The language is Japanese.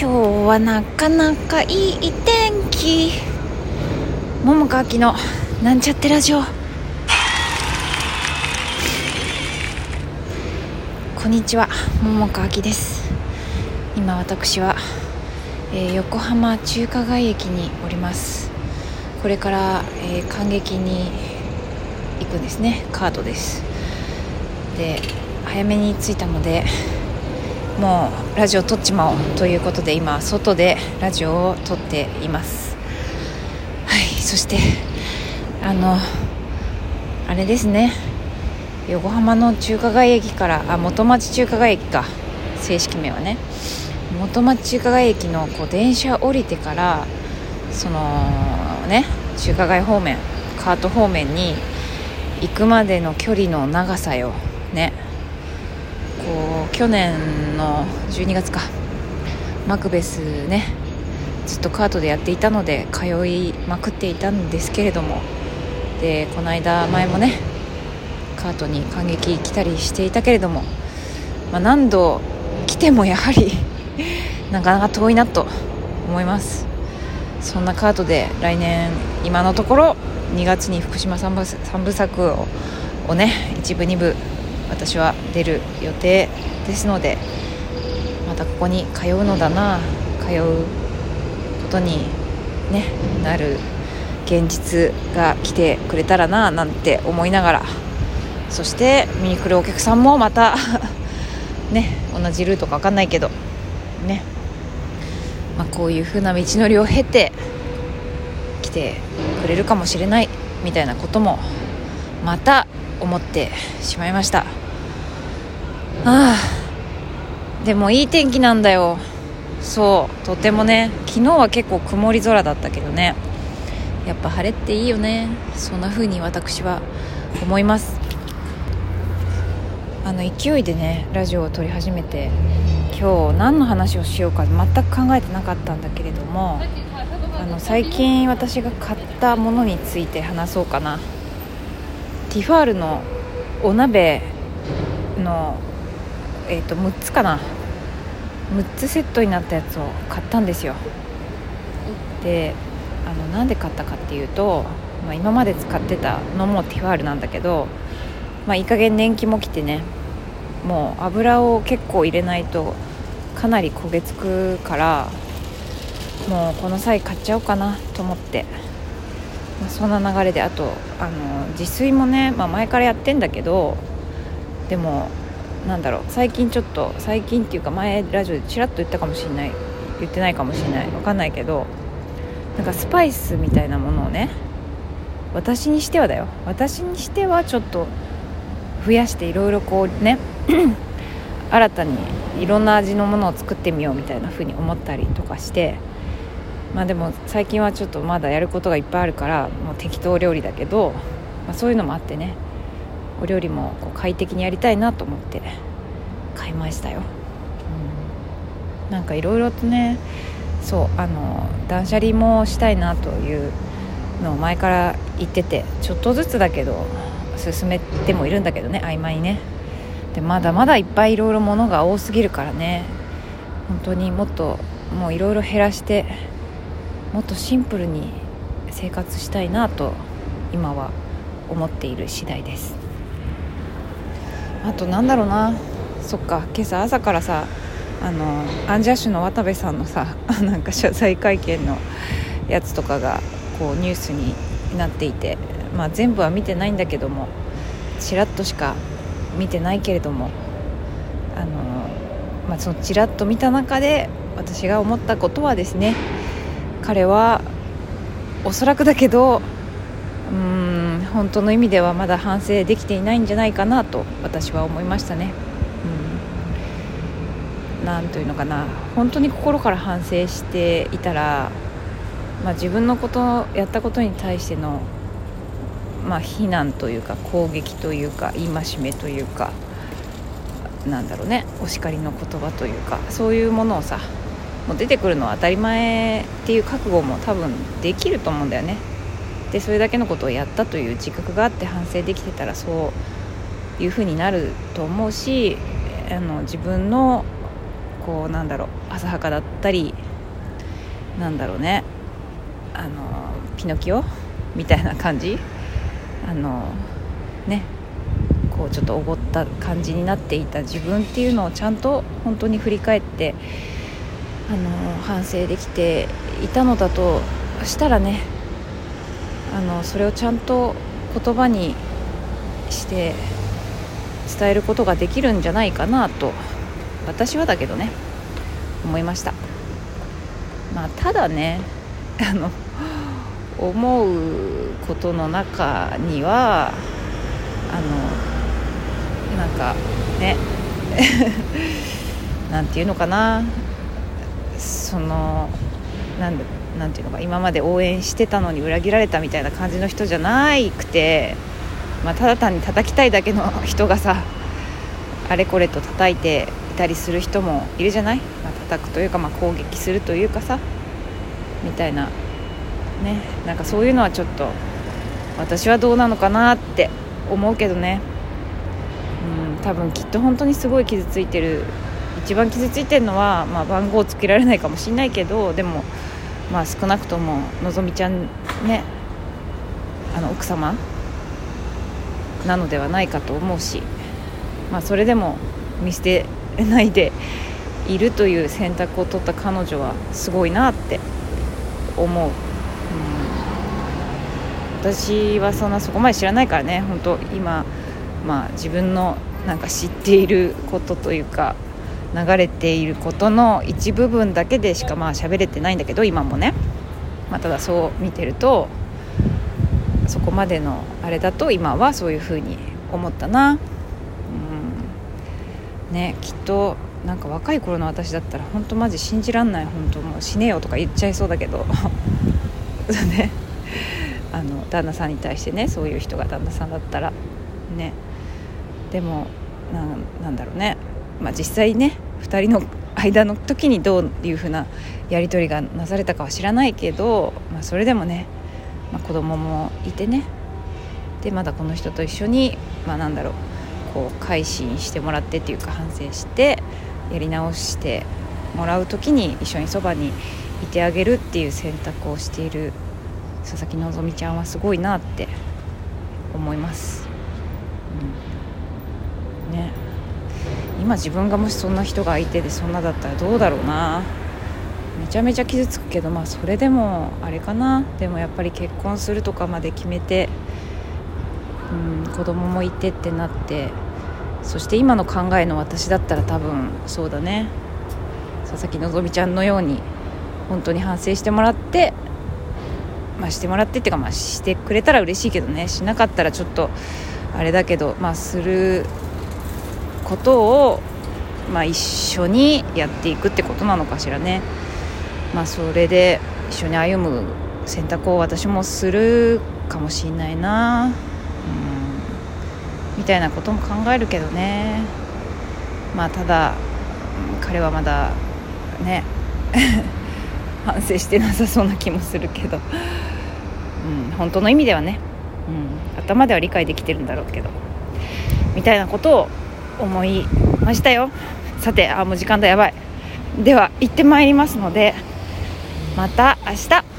今日はなかなかいい天気。桃佳明のなんちゃってラジオ。こんにちは桃佳明です。今私は、えー、横浜中華街駅におります。これから、えー、感激に行くんですね。カードです。で早めに着いたのでもうラジオ撮っちまおうということで今外でラジオを撮っています。はいそしてあのあれですね。横浜の中華街駅からあ元町中華街駅か。正式名はね。元町中華街駅のこう電車降りてからそのね中華街方面カート方面に行くまでの距離の長さよ。ね。去年の12月か。マクベスねずっとカートでやっていたので通いまくっていたんですけれども。でこの間前もねカートに感激来たりしていたけれども、まあ、何度来てもやはり なかなか遠いなと思います。そんなカートで来年今のところ2月に福島3部 ,3 部作をね一部2部私は出る予定ですのでまたここに通うのだな通うことに、ね、なる現実が来てくれたらななんて思いながら。そして見に来るお客さんもまた ね同じルートか分かんないけど。ね、まあ、こういう風な道のりを経て来てくれるかもしれないみたいなこともまた思ってしまいました。あ あでもいい天気なんだよ。そうとてもね。昨日は結構曇り空だったけどね。やっぱ晴れっていいよね。そんな風に私は思います。あの勢いでねラジオを撮り始めて今日何の話をしようか全く考えてなかったんだけれどもあの最近私が買ったものについて話そうかな。ティファールのお鍋のえーと、6つかな。6つセットになったやつを買ったんですよ。であのなんで買ったかっていうと、まあ、今まで使ってたのもティファールなんだけど、まあ、いい加減年季も来てねもう油を結構入れないとかなり焦げつくからもうこの際買っちゃおうかなと思って、まあ、そんな流れであとあの自炊もね、まあ、前からやってんだけどでもなんだろう最近ちょっと最近っていうか前ラジオでちらっと言ったかもしれない言ってないかもしれない分かんないけどなんかスパイスみたいなものをね私にしてはだよ。私にしてはちょっと増やしていろいろこうね 新たにいろんな味のものを作ってみようみたいな風に思ったりとかしてまあでも最近はちょっとまだやることがいっぱいあるからもう適当料理だけど、まあ、そういうのもあってね。お料理もこう快適にやりたいなと思って買いましたよ、うん、なんかいろいろとねそうあの断捨離もしたいなというのを前から言っててちょっとずつだけど進めてもいるんだけどね曖昧にね。でまだまだいっぱいいろいろものが多すぎるからね。本当にもっともういろいろ減らしてもっとシンプルに生活したいなと今は思っている次第です。あとなんだろうな。そっか。今朝朝からさあのアンジャッシュの渡部さんのさ なんか謝罪会見のやつとかがこうニュースになっていて、まあ、全部は見てないんだけどもちらっとしか見てないけれどもあの、まあ、そのちらっと見た中で私が思ったことはですね彼はおそらくだけどうん本当の意味ではまだ反省できていないんじゃないかなと私は思いましたね。うん、なんというのかな。本当に心から反省していたら、まあ、自分のことやったことに対しての、まあ、非難というか攻撃というか戒めというかなんだろうね。お叱りの言葉というかそういうものをさもう出てくるのは当たり前っていう覚悟も多分できると思うんだよね。でそれだけのことをやったという自覚があって反省できてたらそういうふうになると思うしあの自分のこうなんだろう浅はかだったりなんだろうねあのピノキオみたいな感じあのねこうちょっとおごった感じになっていた自分っていうのをちゃんと本当に振り返ってあの反省できていたのだとしたらねあのそれをちゃんと言葉にして伝えることができるんじゃないかなと私はだけどね思いました。まあただね あの思うことの中にはあのなんかね なんていうのかな。そのなんなんていうのか今まで応援してたのに裏切られたみたいな感じの人じゃなくて、まあ、ただ単に叩きたいだけの 人がさあれこれと叩いていたりする人もいるじゃない、まあ、叩くというか、まあ、攻撃するというかさみたいな。ねなんかそういうのはちょっと私はどうなのかなって思うけどね。うん多分きっと本当にすごい傷ついてる。一番傷ついてるのは、まあ、番号つけられないかもしれないけどでも、まあ、少なくとものぞみちゃんねあの奥様なのではないかと思うし、まあ、それでも見捨てないでいるという選択を取った彼女はすごいなって思う、うん、私はそんなそこまで知らないからね本当今、まあ、自分のなんか知っていることというか流れていることの一部分だけでしかまあ喋れてないんだけど今もね、まあ、ただそう見てるとそこまでのあれだと今はそういうふうに思ったな、うん、ねきっとなんか若い頃の私だったら本当マジ信じらんない本当もう死ねよとか言っちゃいそうだけど。あの旦那さんに対してねそういう人が旦那さんだったら。ね。でもなんだろうね。まあ、実際ね2人の間の時にどういうふうなやり取りがなされたかは知らないけど、まあ、それでもね、まあ、子供もいてね。でまだこの人と一緒に、まあ、なんだろうこう改心してもらってっていうか反省してやり直してもらう時に一緒にそばにいてあげるっていう選択をしている佐々木希ちゃんはすごいなって思います。うん、ね。今自分がもしそんな人が相手でそんなだったらどうだろうな。めちゃめちゃ傷つくけどまあそれでもあれかな。でもやっぱり結婚するとかまで決めて、うん、子供もいてってなって。そして今の考えの私だったら多分そうだね。佐々木希ちゃんのように本当に反省してもらってまあしてもらってっていうかまあしてくれたら嬉しいけどね。しなかったらちょっとあれだけどまあすることを、まあ、一緒にやっていくってことなのかしらね、まあ、それで一緒に歩む選択を私もするかもしんないな、うん、みたいなことも考えるけどね。まあただ彼はまだね 反省してなさそうな気もするけど、うん、本当の意味ではね、うん、頭では理解できてるんだろうけど。みたいなことを思いましたよ。さてあもう時間だやばい。では行ってまいりますのでまた明日。